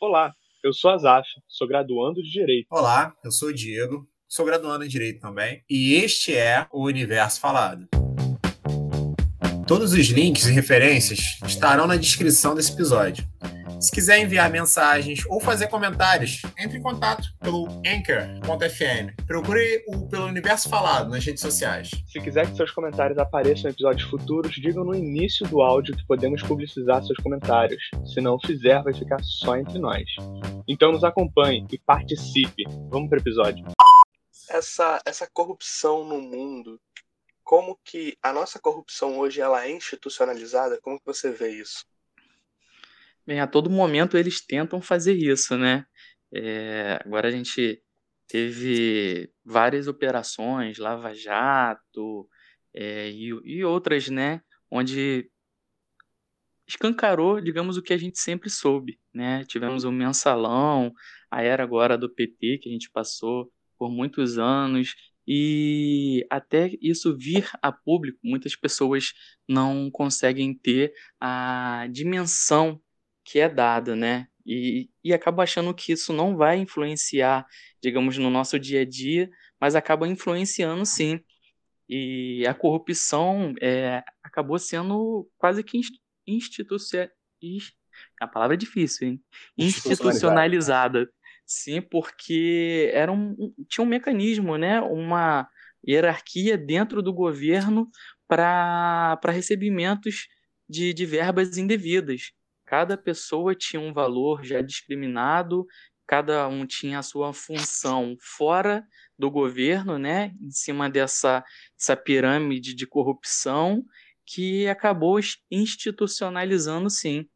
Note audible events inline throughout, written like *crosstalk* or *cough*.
Olá, eu sou Azaf, sou graduando de Direito. Olá, eu sou o Diego, sou graduando em Direito também, e este é o Universo Falado. Todos os links e referências estarão na descrição desse episódio. Se quiser enviar mensagens ou fazer comentários, entre em contato pelo anchor.fm. Procure o pelo Universo Falado nas redes sociais. Se quiser que seus comentários apareçam em episódios futuros, digam no início do áudio que podemos publicizar seus comentários. Se não fizer, vai ficar só entre nós. Então nos acompanhe e participe. Vamos para o episódio. Essa, essa corrupção no mundo, como que a nossa corrupção hoje ela é institucionalizada? Como que você vê isso? Bem, a todo momento eles tentam fazer isso, né? É, agora a gente teve várias operações, Lava Jato é, e, e outras, né? Onde escancarou, digamos, o que a gente sempre soube, né? Tivemos o mensalão, a era agora do PT que a gente passou por muitos anos e até isso vir a público, muitas pessoas não conseguem ter a dimensão que é dada, né? E, e acaba achando que isso não vai influenciar, digamos, no nosso dia a dia, mas acaba influenciando sim. E a corrupção é, acabou sendo quase que institucionalizada. A palavra é difícil, hein? Institucionalizada. Sim, porque era um, tinha um mecanismo, né? Uma hierarquia dentro do governo para recebimentos de, de verbas indevidas cada pessoa tinha um valor já discriminado, cada um tinha a sua função fora do governo, né, em cima dessa, dessa pirâmide de corrupção que acabou institucionalizando sim.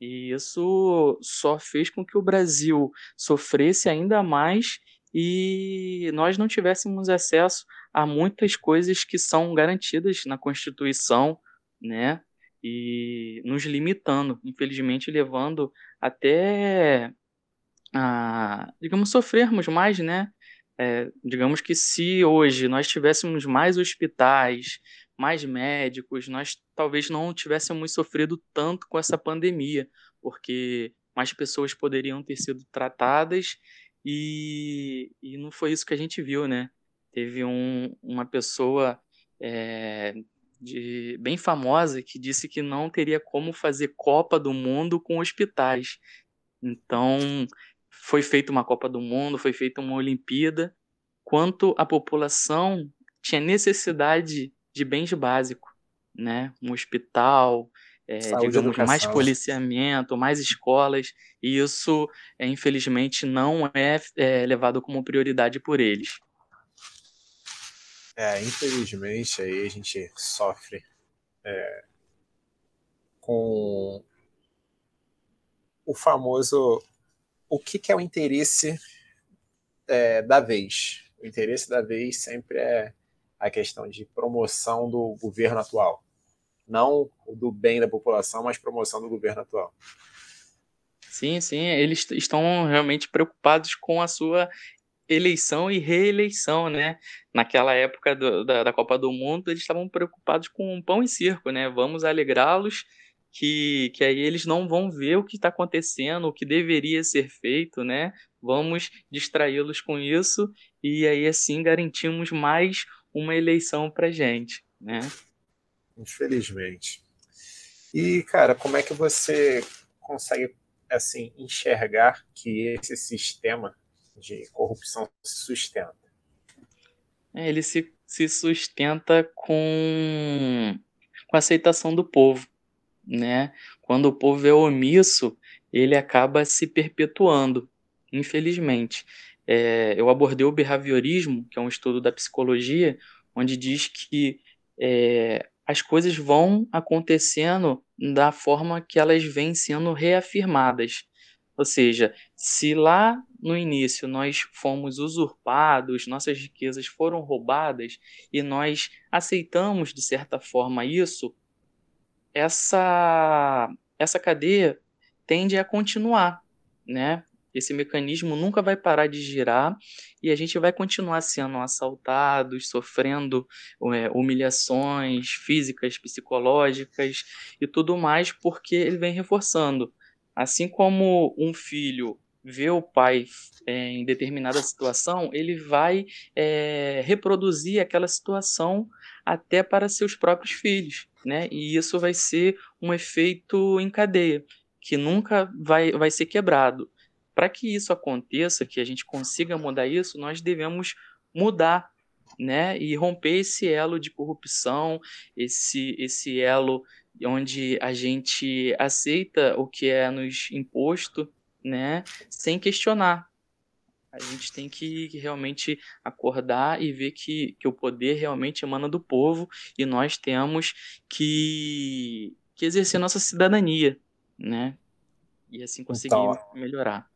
E isso só fez com que o Brasil sofresse ainda mais e nós não tivéssemos acesso a muitas coisas que são garantidas na Constituição, né? E nos limitando, infelizmente levando até a, digamos, sofrermos mais, né? É, digamos que se hoje nós tivéssemos mais hospitais, mais médicos, nós talvez não tivéssemos sofrido tanto com essa pandemia, porque mais pessoas poderiam ter sido tratadas e, e não foi isso que a gente viu, né? Teve um, uma pessoa é, de, bem famosa que disse que não teria como fazer Copa do Mundo com hospitais. Então, foi feita uma Copa do Mundo, foi feita uma Olimpíada, quanto a população tinha necessidade de bens básicos, né? Um hospital, é, digamos, mais policiamento, mais escolas, e isso, é, infelizmente, não é, é levado como prioridade por eles. É, infelizmente aí a gente sofre é, com o famoso o que, que é o interesse é, da vez. O interesse da vez sempre é a questão de promoção do governo atual. Não do bem da população, mas promoção do governo atual. Sim, sim, eles estão realmente preocupados com a sua eleição e reeleição, né? Naquela época do, da, da Copa do Mundo, eles estavam preocupados com pão e circo, né? Vamos alegrá-los, que, que aí eles não vão ver o que está acontecendo, o que deveria ser feito, né? Vamos distraí-los com isso e aí assim garantimos mais uma eleição para gente, né? Infelizmente. E cara, como é que você consegue assim enxergar que esse sistema de corrupção se sustenta? É, ele se, se sustenta com, com a aceitação do povo. Né? Quando o povo é omisso, ele acaba se perpetuando, infelizmente. É, eu abordei o behaviorismo, que é um estudo da psicologia, onde diz que é, as coisas vão acontecendo da forma que elas vêm sendo reafirmadas. Ou seja, se lá no início nós fomos usurpados, nossas riquezas foram roubadas e nós aceitamos de certa forma isso, essa essa cadeia tende a continuar, né? Esse mecanismo nunca vai parar de girar e a gente vai continuar sendo assaltados, sofrendo é, humilhações físicas, psicológicas e tudo mais, porque ele vem reforçando Assim como um filho vê o pai é, em determinada situação, ele vai é, reproduzir aquela situação até para seus próprios filhos, né? E isso vai ser um efeito em cadeia, que nunca vai, vai ser quebrado. Para que isso aconteça, que a gente consiga mudar isso, nós devemos mudar, né? E romper esse elo de corrupção, esse, esse elo onde a gente aceita o que é nos imposto, né, sem questionar. A gente tem que, realmente acordar e ver que, que o poder realmente emana do povo e nós temos que, que exercer nossa cidadania, né? E assim conseguir então, melhorar.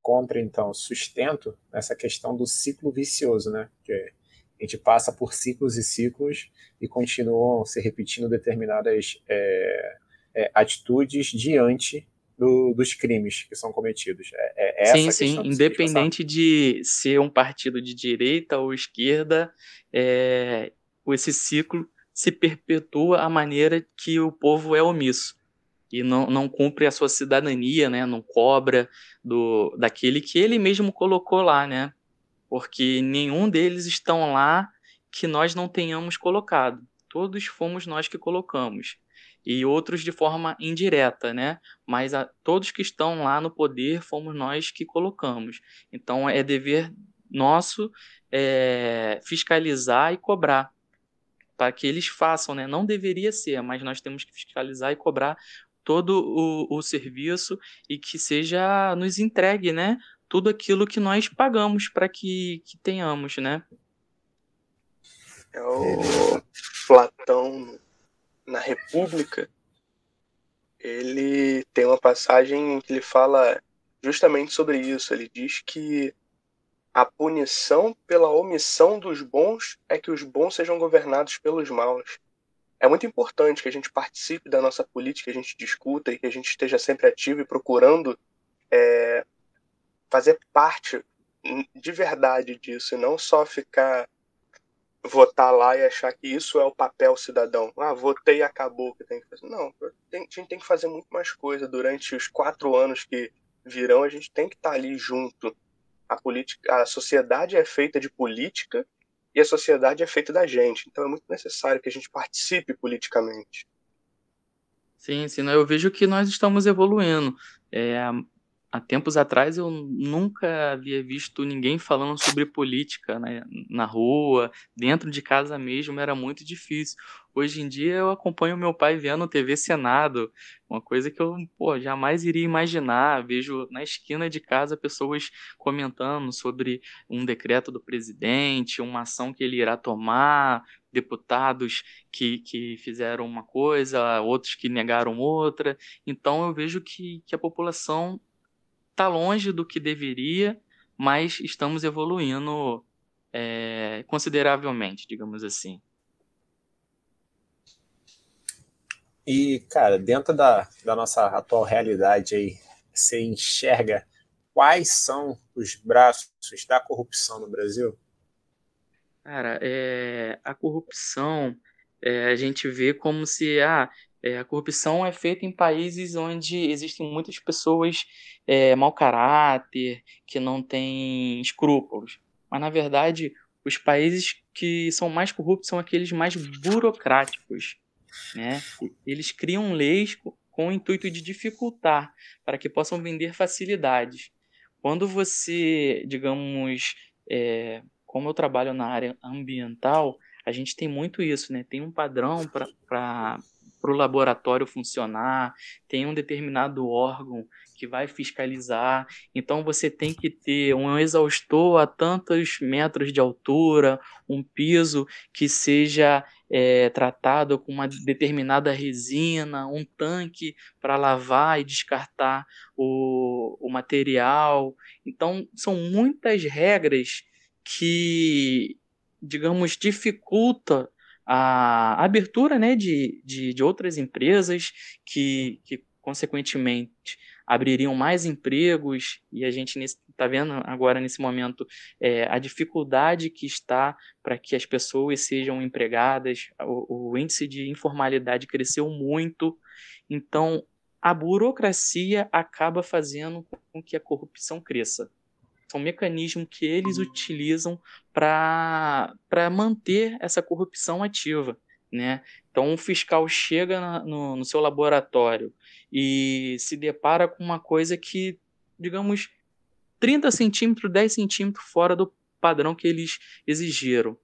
Contra, então, sustento essa questão do ciclo vicioso, né? Que a gente passa por ciclos e ciclos e continuam se repetindo determinadas é, é, atitudes diante do, dos crimes que são cometidos. É, é sim, sim. Independente de ser um partido de direita ou esquerda, é, esse ciclo se perpetua a maneira que o povo é omisso e não, não cumpre a sua cidadania, né? Não cobra do daquele que ele mesmo colocou lá, né? Porque nenhum deles estão lá que nós não tenhamos colocado. Todos fomos nós que colocamos. E outros de forma indireta, né? Mas a, todos que estão lá no poder fomos nós que colocamos. Então é dever nosso é, fiscalizar e cobrar para que eles façam, né? Não deveria ser, mas nós temos que fiscalizar e cobrar todo o, o serviço e que seja nos entregue, né? Tudo aquilo que nós pagamos para que, que tenhamos, né? É o Platão na República, ele tem uma passagem que ele fala justamente sobre isso. Ele diz que a punição pela omissão dos bons é que os bons sejam governados pelos maus. É muito importante que a gente participe da nossa política, que a gente discuta e que a gente esteja sempre ativo e procurando é, fazer parte de verdade disso, e não só ficar votar lá e achar que isso é o papel cidadão. Ah, votei e acabou que tem que fazer. Não, a gente tem que fazer muito mais coisa durante os quatro anos que virão. A gente tem que estar ali junto. A política, a sociedade é feita de política e a sociedade é feita da gente. Então é muito necessário que a gente participe politicamente. Sim, sim. Eu vejo que nós estamos evoluindo. É, há tempos atrás eu nunca havia visto ninguém falando sobre política né? na rua, dentro de casa mesmo, era muito difícil. Hoje em dia eu acompanho meu pai vendo TV Senado, uma coisa que eu pô, jamais iria imaginar. Vejo na esquina de casa pessoas comentando sobre um decreto do presidente, uma ação que ele irá tomar, deputados que, que fizeram uma coisa, outros que negaram outra. Então eu vejo que, que a população está longe do que deveria, mas estamos evoluindo é, consideravelmente, digamos assim. E, cara, dentro da, da nossa atual realidade aí, você enxerga quais são os braços da corrupção no Brasil? Cara, é, a corrupção é, a gente vê como se ah, é, a corrupção é feita em países onde existem muitas pessoas é, mau caráter, que não têm escrúpulos. Mas, na verdade, os países que são mais corruptos são aqueles mais burocráticos. Né? Eles criam leis com o intuito de dificultar, para que possam vender facilidades. Quando você, digamos, é, como eu trabalho na área ambiental, a gente tem muito isso, né? Tem um padrão para para o laboratório funcionar, tem um determinado órgão que vai fiscalizar. Então você tem que ter um exaustor a tantos metros de altura, um piso que seja é, tratado com uma determinada resina, um tanque para lavar e descartar o, o material. Então são muitas regras que, digamos, dificulta a abertura né, de, de, de outras empresas que, que, consequentemente, abririam mais empregos, e a gente está vendo agora nesse momento é, a dificuldade que está para que as pessoas sejam empregadas, o, o índice de informalidade cresceu muito, então a burocracia acaba fazendo com que a corrupção cresça. São mecanismos que eles utilizam para manter essa corrupção ativa. Né? Então, um fiscal chega na, no, no seu laboratório e se depara com uma coisa que, digamos, 30 centímetros, 10 centímetros fora do padrão que eles exigiram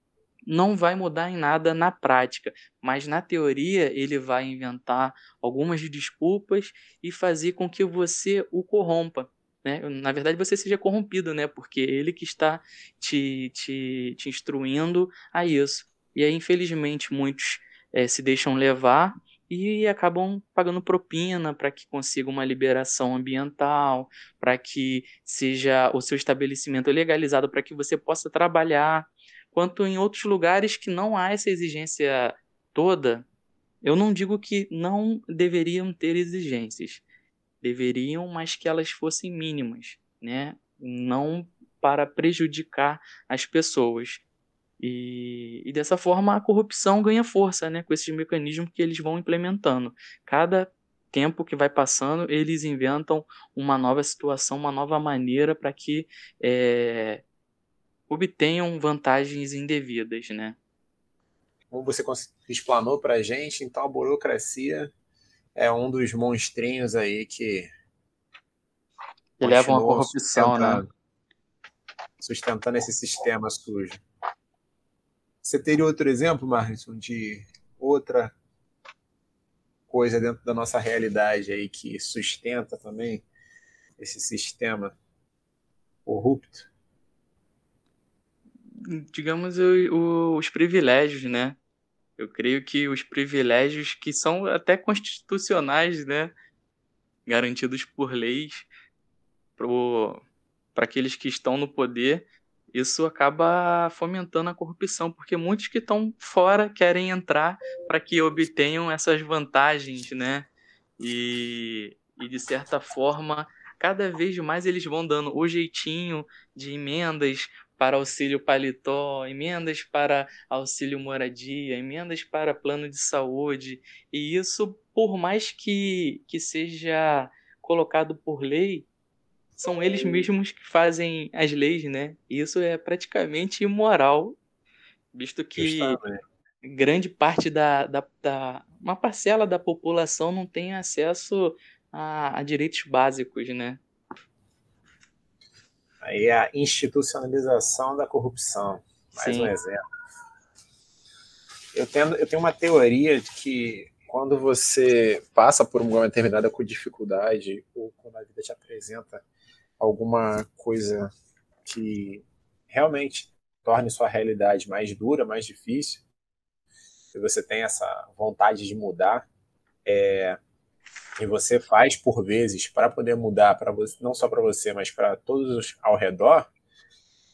não vai mudar em nada na prática, mas na teoria ele vai inventar algumas desculpas e fazer com que você o corrompa. Né? Na verdade, você seja corrompido, né? porque ele que está te, te, te instruindo a isso. E aí, infelizmente, muitos é, se deixam levar e acabam pagando propina para que consiga uma liberação ambiental, para que seja o seu estabelecimento legalizado, para que você possa trabalhar quanto em outros lugares que não há essa exigência toda. Eu não digo que não deveriam ter exigências, deveriam, mas que elas fossem mínimas, né? Não para prejudicar as pessoas. E, e, dessa forma a corrupção ganha força, né? Com esses mecanismos que eles vão implementando. Cada tempo que vai passando, eles inventam uma nova situação, uma nova maneira para que é, obtenham vantagens indevidas, né? Como você explanou para a gente, então a burocracia é um dos monstrinhos aí que que levam à corrupção, né? Sustentando esse sistema sujo. Você teria outro exemplo, Marlison, de outra coisa dentro da nossa realidade aí que sustenta também esse sistema corrupto? digamos, o, os privilégios, né? Eu creio que os privilégios que são até constitucionais, né? Garantidos por leis para aqueles que estão no poder, isso acaba fomentando a corrupção, porque muitos que estão fora querem entrar para que obtenham essas vantagens, né? E, e de certa forma, cada vez mais eles vão dando o jeitinho de emendas para auxílio paletó, emendas para auxílio moradia, emendas para plano de saúde. E isso, por mais que, que seja colocado por lei, são eles mesmos que fazem as leis, né? E isso é praticamente imoral, visto que grande parte da, da, da, uma parcela da população não tem acesso a, a direitos básicos, né? Aí é a institucionalização da corrupção. Mais Sim. um exemplo. Eu tenho, eu tenho uma teoria de que quando você passa por uma determinada dificuldade ou quando a vida te apresenta alguma coisa que realmente torne sua realidade mais dura, mais difícil, e você tem essa vontade de mudar, é, e você faz por vezes para poder mudar para não só para você, mas para todos ao redor,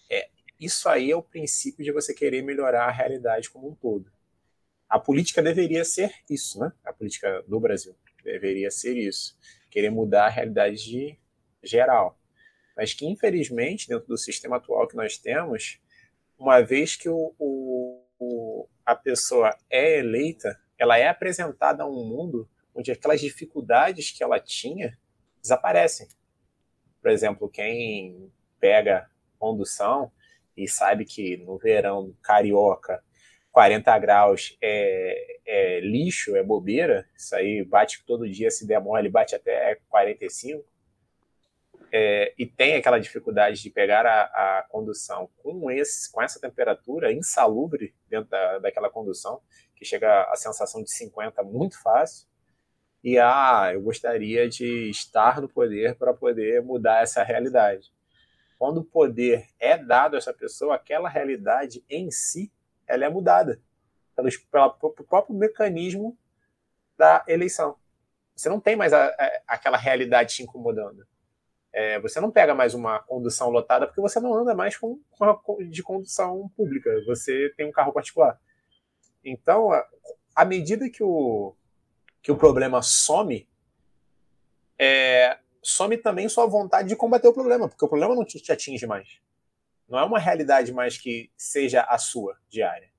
é isso aí é o princípio de você querer melhorar a realidade como um todo. A política deveria ser isso, né? A política do Brasil deveria ser isso, querer mudar a realidade de geral. Mas que infelizmente dentro do sistema atual que nós temos, uma vez que o, o, a pessoa é eleita, ela é apresentada a um mundo onde aquelas dificuldades que ela tinha desaparecem. Por exemplo, quem pega condução e sabe que no verão carioca 40 graus é, é, lixo, é bobeira, isso aí bate todo dia, se der mole, bate até 45, é, e tem aquela dificuldade de pegar a, a, condução com, esse, com essa temperatura insalubre dentro da, daquela condução, que chega a sensação de 50 muito fácil, e ah, eu gostaria de estar no poder para poder mudar essa realidade. Quando o poder é dado a essa pessoa, aquela realidade em si, ela é mudada pelo, próprio mecanismo da eleição. Você não tem mais a, a, aquela realidade te incomodando. É, você não pega mais uma condução lotada porque você não anda mais com, com de condução pública. Você tem um carro particular. Então, à medida que o, que o problema some, é, some também sua vontade de combater o problema, porque o problema não te, te atinge mais. Não é uma realidade mais que seja a sua diária.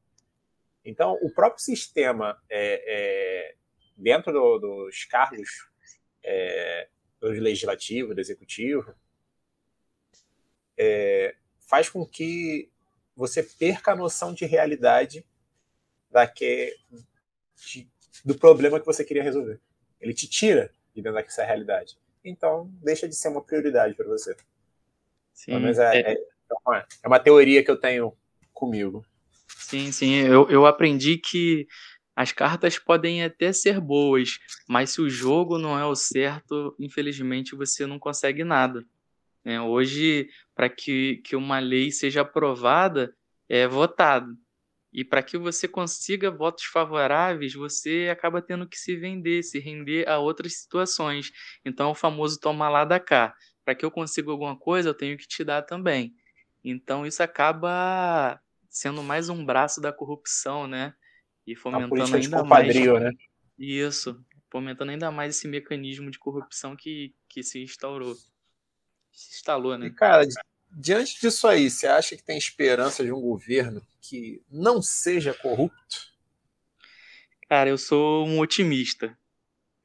Então, o próprio sistema, é, é, dentro do, dos cargos é, do legislativo, do executivo, é, faz com que você perca a noção de realidade daque, de, do problema que você queria resolver. Ele te tira de dentro dessa realidade. Então, deixa de ser uma prioridade para você. Sim, Mas é, é, é, é uma teoria que eu tenho comigo. Sim, sim. Eu, eu aprendi que as cartas podem até ser boas, mas se o jogo não é o certo, infelizmente você não consegue nada. É, hoje, para que, que uma lei seja aprovada, é votado. E para que você consiga votos favoráveis, você acaba tendo que se vender, se render a outras situações. Então, o famoso toma lá da cá. Para que eu consiga alguma coisa, eu tenho que te dar também. Então, isso acaba sendo mais um braço da corrupção, né? E fomentando ainda mais. Né? Isso, fomentando ainda mais esse mecanismo de corrupção que, que se instaurou. Se instalou, né? E, cara, diante disso aí, você acha que tem esperança de um governo que não seja corrupto? Cara, eu sou um otimista.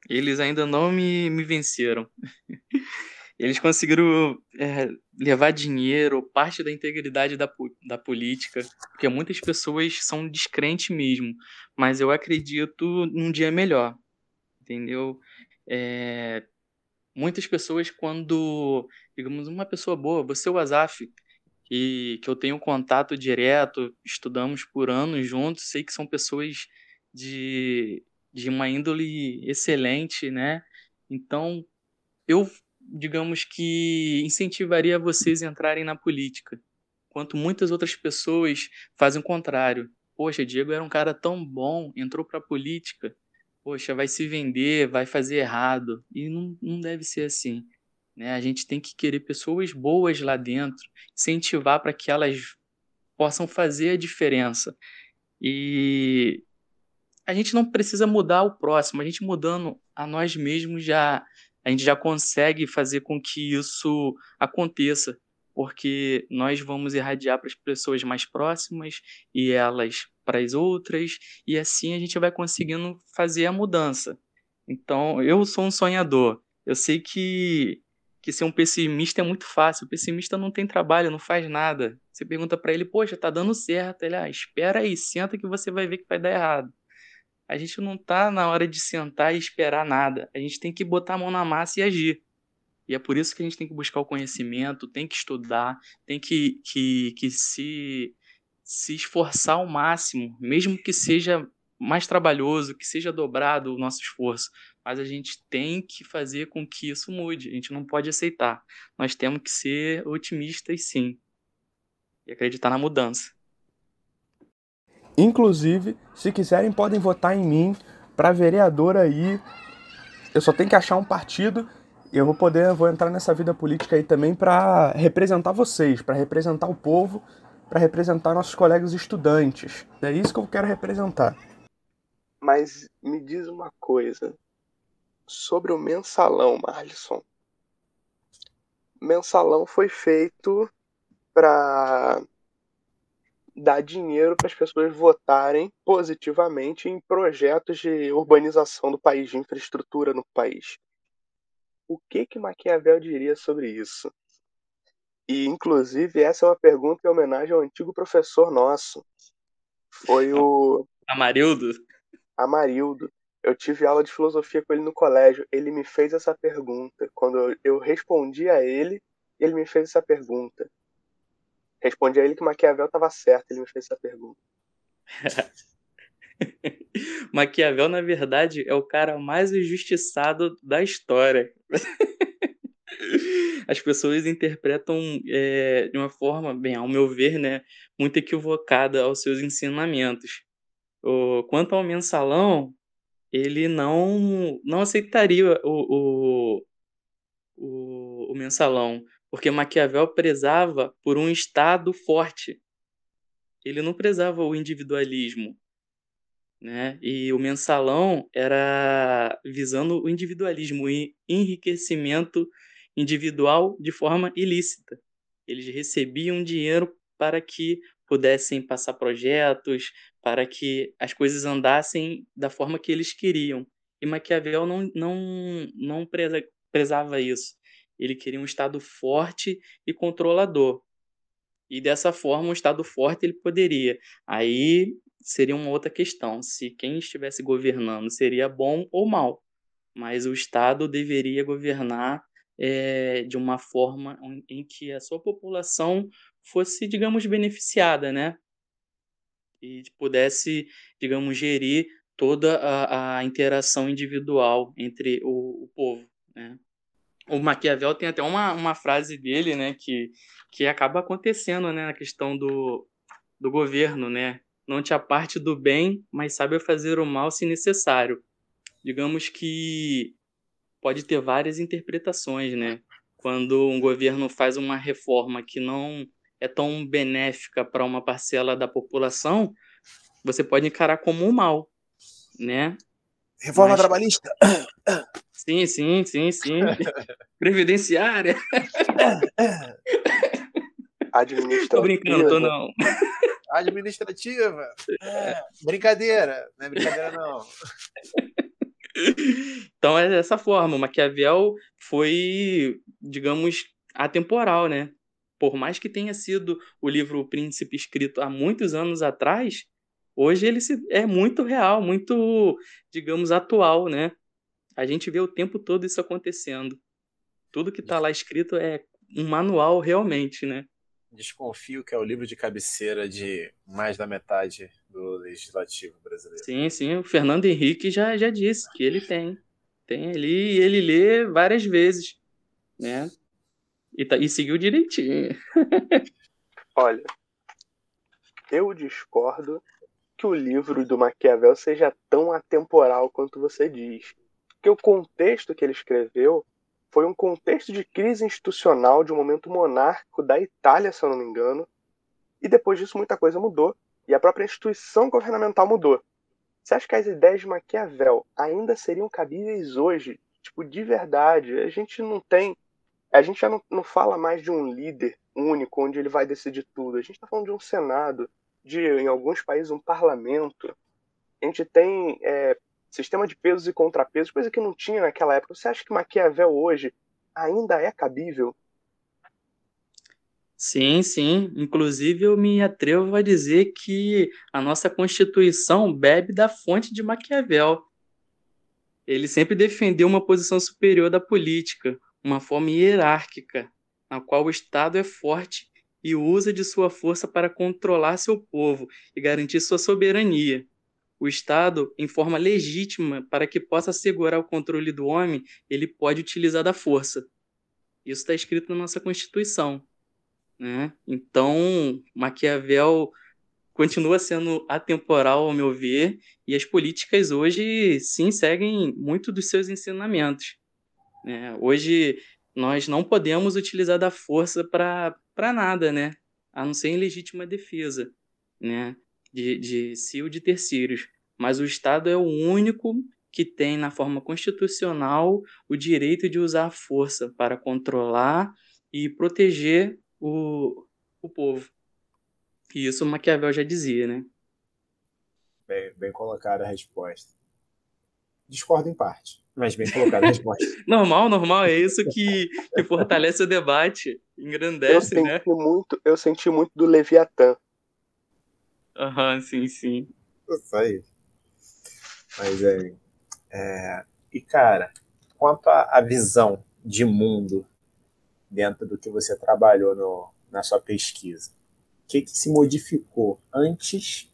Eles ainda não me, me venceram. *laughs* Eles conseguiram é, levar dinheiro, parte da integridade da, da política, porque muitas pessoas são descrentes mesmo, mas eu acredito num dia melhor, entendeu? É, muitas pessoas, quando, digamos, uma pessoa boa, você, o Azaf, que, que eu tenho contato direto, estudamos por anos juntos, sei que são pessoas de, de uma índole excelente, né? Então, eu digamos que incentivaria vocês a entrarem na política, enquanto muitas outras pessoas fazem o contrário. Poxa, Diego era um cara tão bom, entrou para a política, poxa, vai se vender, vai fazer errado. E não, não deve ser assim. Né? A gente tem que querer pessoas boas lá dentro, incentivar para que elas possam fazer a diferença. E a gente não precisa mudar o próximo, a gente mudando a nós mesmos já a gente já consegue fazer com que isso aconteça, porque nós vamos irradiar para as pessoas mais próximas e elas para as outras, e assim a gente vai conseguindo fazer a mudança. Então, eu sou um sonhador. Eu sei que que ser um pessimista é muito fácil. O pessimista não tem trabalho, não faz nada. Você pergunta para ele, poxa, tá dando certo. Ele, ah, espera aí, senta que você vai ver que vai dar errado a gente não está na hora de sentar e esperar nada. A gente tem que botar a mão na massa e agir. E é por isso que a gente tem que buscar o conhecimento, tem que estudar, tem que, que, que se, se esforçar ao máximo, mesmo que seja mais trabalhoso, que seja dobrado o nosso esforço. Mas a gente tem que fazer com que isso mude. A gente não pode aceitar. Nós temos que ser otimistas, sim. E acreditar na mudança. Inclusive, se quiserem, podem votar em mim para vereador aí. Eu só tenho que achar um partido e eu vou poder, vou entrar nessa vida política aí também para representar vocês, para representar o povo, para representar nossos colegas estudantes. É isso que eu quero representar. Mas me diz uma coisa sobre o mensalão, Marlisson. Mensalão foi feito para dar dinheiro para as pessoas votarem positivamente em projetos de urbanização do país, de infraestrutura no país. O que que Maquiavel diria sobre isso? E, inclusive, essa é uma pergunta em homenagem ao antigo professor nosso. Foi o. Amarildo? Amarildo. Eu tive aula de filosofia com ele no colégio. Ele me fez essa pergunta. Quando eu respondi a ele, ele me fez essa pergunta. Respondi a ele que Maquiavel estava certo, ele me fez essa pergunta. *laughs* Maquiavel, na verdade, é o cara mais injustiçado da história. *laughs* As pessoas interpretam é, de uma forma, bem, ao meu ver, né, muito equivocada aos seus ensinamentos. O, quanto ao mensalão, ele não, não aceitaria o, o, o, o mensalão, porque Maquiavel prezava por um Estado forte. Ele não prezava o individualismo. Né? E o mensalão era visando o individualismo e enriquecimento individual de forma ilícita. Eles recebiam dinheiro para que pudessem passar projetos, para que as coisas andassem da forma que eles queriam. E Maquiavel não, não, não preza, prezava isso. Ele queria um Estado forte e controlador. E dessa forma, um Estado forte ele poderia. Aí seria uma outra questão, se quem estivesse governando seria bom ou mal. Mas o Estado deveria governar é, de uma forma em que a sua população fosse, digamos, beneficiada, né? E pudesse, digamos, gerir toda a, a interação individual entre o, o povo, né? O Maquiavel tem até uma, uma frase dele, né, que, que acaba acontecendo, né, na questão do, do governo, né? Não te aparte do bem, mas sabe fazer o mal se necessário. Digamos que pode ter várias interpretações, né? Quando um governo faz uma reforma que não é tão benéfica para uma parcela da população, você pode encarar como um mal, né? Reforma Mas... trabalhista. Sim, sim, sim, sim. Previdenciária. *laughs* Administrativa. Tô brincando, tô não. *laughs* Administrativa. É, brincadeira. Não é brincadeira, não. *laughs* Então é dessa forma. Maquiavel foi, digamos, atemporal, né? Por mais que tenha sido o livro O Príncipe escrito há muitos anos atrás, hoje ele é muito real, muito, digamos, atual, né? A gente vê o tempo todo isso acontecendo. Tudo que está lá escrito é um manual realmente, né? Desconfio que é o livro de cabeceira de mais da metade do legislativo brasileiro. Sim, sim. O Fernando Henrique já, já disse que ele tem. Tem ali e ele lê várias vezes, né? E, tá, e seguiu direitinho. *laughs* Olha, eu discordo que o livro do Maquiavel seja tão atemporal quanto você diz. Porque o contexto que ele escreveu foi um contexto de crise institucional de um momento monárquico da Itália, se eu não me engano. E depois disso muita coisa mudou e a própria instituição governamental mudou. Você acha que as ideias de Maquiavel ainda seriam cabíveis hoje? Tipo, de verdade, a gente não tem. A gente já não, não fala mais de um líder único onde ele vai decidir tudo. A gente está falando de um Senado, de, em alguns países, um parlamento. A gente tem é, sistema de pesos e contrapesos, coisa que não tinha naquela época. Você acha que Maquiavel hoje ainda é cabível? Sim, sim. Inclusive, eu me atrevo a dizer que a nossa Constituição bebe da fonte de Maquiavel. Ele sempre defendeu uma posição superior da política, uma forma hierárquica, na qual o Estado é forte e usa de sua força para controlar seu povo e garantir sua soberania o Estado, em forma legítima, para que possa assegurar o controle do homem, ele pode utilizar da força. Isso está escrito na nossa Constituição. Né? Então, Maquiavel continua sendo atemporal, ao meu ver, e as políticas hoje, sim, seguem muito dos seus ensinamentos. Né? Hoje, nós não podemos utilizar da força para nada, né? a não ser em legítima defesa. Né? De, de si ou de terceiros, mas o Estado é o único que tem na forma constitucional o direito de usar a força para controlar e proteger o, o povo. E isso Maquiavel já dizia, né? Bem, bem colocada a resposta. Discordo em parte, mas bem colocada a resposta. *laughs* normal, normal, é isso que, que fortalece o debate, engrandece, eu né? Senti muito, eu senti muito do Leviatã. Aham, uhum, sim, sim. Isso aí. Mas é, é. E, cara, quanto à visão de mundo dentro do que você trabalhou no, na sua pesquisa, o que, que se modificou antes,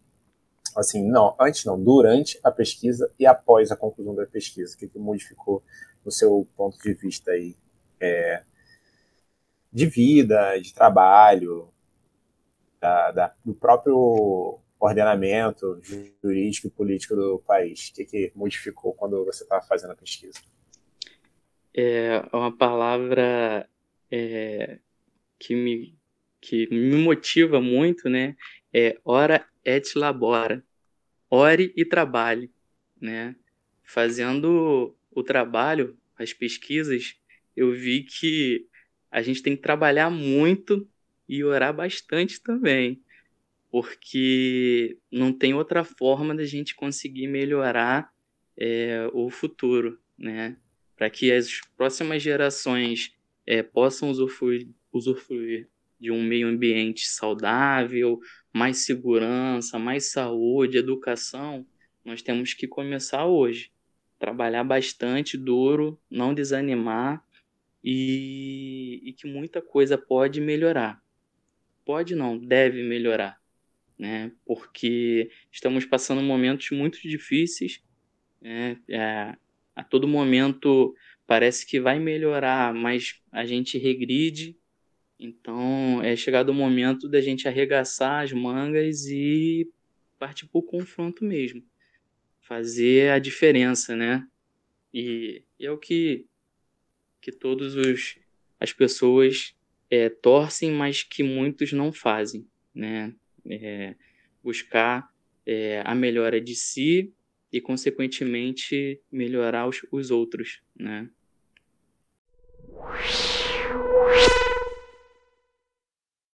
assim, não, antes não, durante a pesquisa e após a conclusão da pesquisa? O que, que modificou no seu ponto de vista aí? É, de vida, de trabalho, da, da, do próprio ordenamento jurídico e político do país? O que, que modificou quando você estava fazendo a pesquisa? É uma palavra é, que, me, que me motiva muito, né? É ora et labora. Ore e trabalhe, né? Fazendo o trabalho, as pesquisas, eu vi que a gente tem que trabalhar muito e orar bastante também, porque não tem outra forma da gente conseguir melhorar é, o futuro, né? Para que as próximas gerações é, possam usufruir, usufruir de um meio ambiente saudável, mais segurança, mais saúde, educação, nós temos que começar hoje. Trabalhar bastante duro, não desanimar e, e que muita coisa pode melhorar. Pode não, deve melhorar, né? Porque estamos passando momentos muito difíceis, né? É, a todo momento parece que vai melhorar, mas a gente regride. Então é chegado o momento da gente arregaçar as mangas e partir para o confronto mesmo. Fazer a diferença, né? E, e é o que, que todos os as pessoas é, torcem, mas que muitos não fazem, né? É, buscar é, a melhora de si e, consequentemente, melhorar os, os outros, né?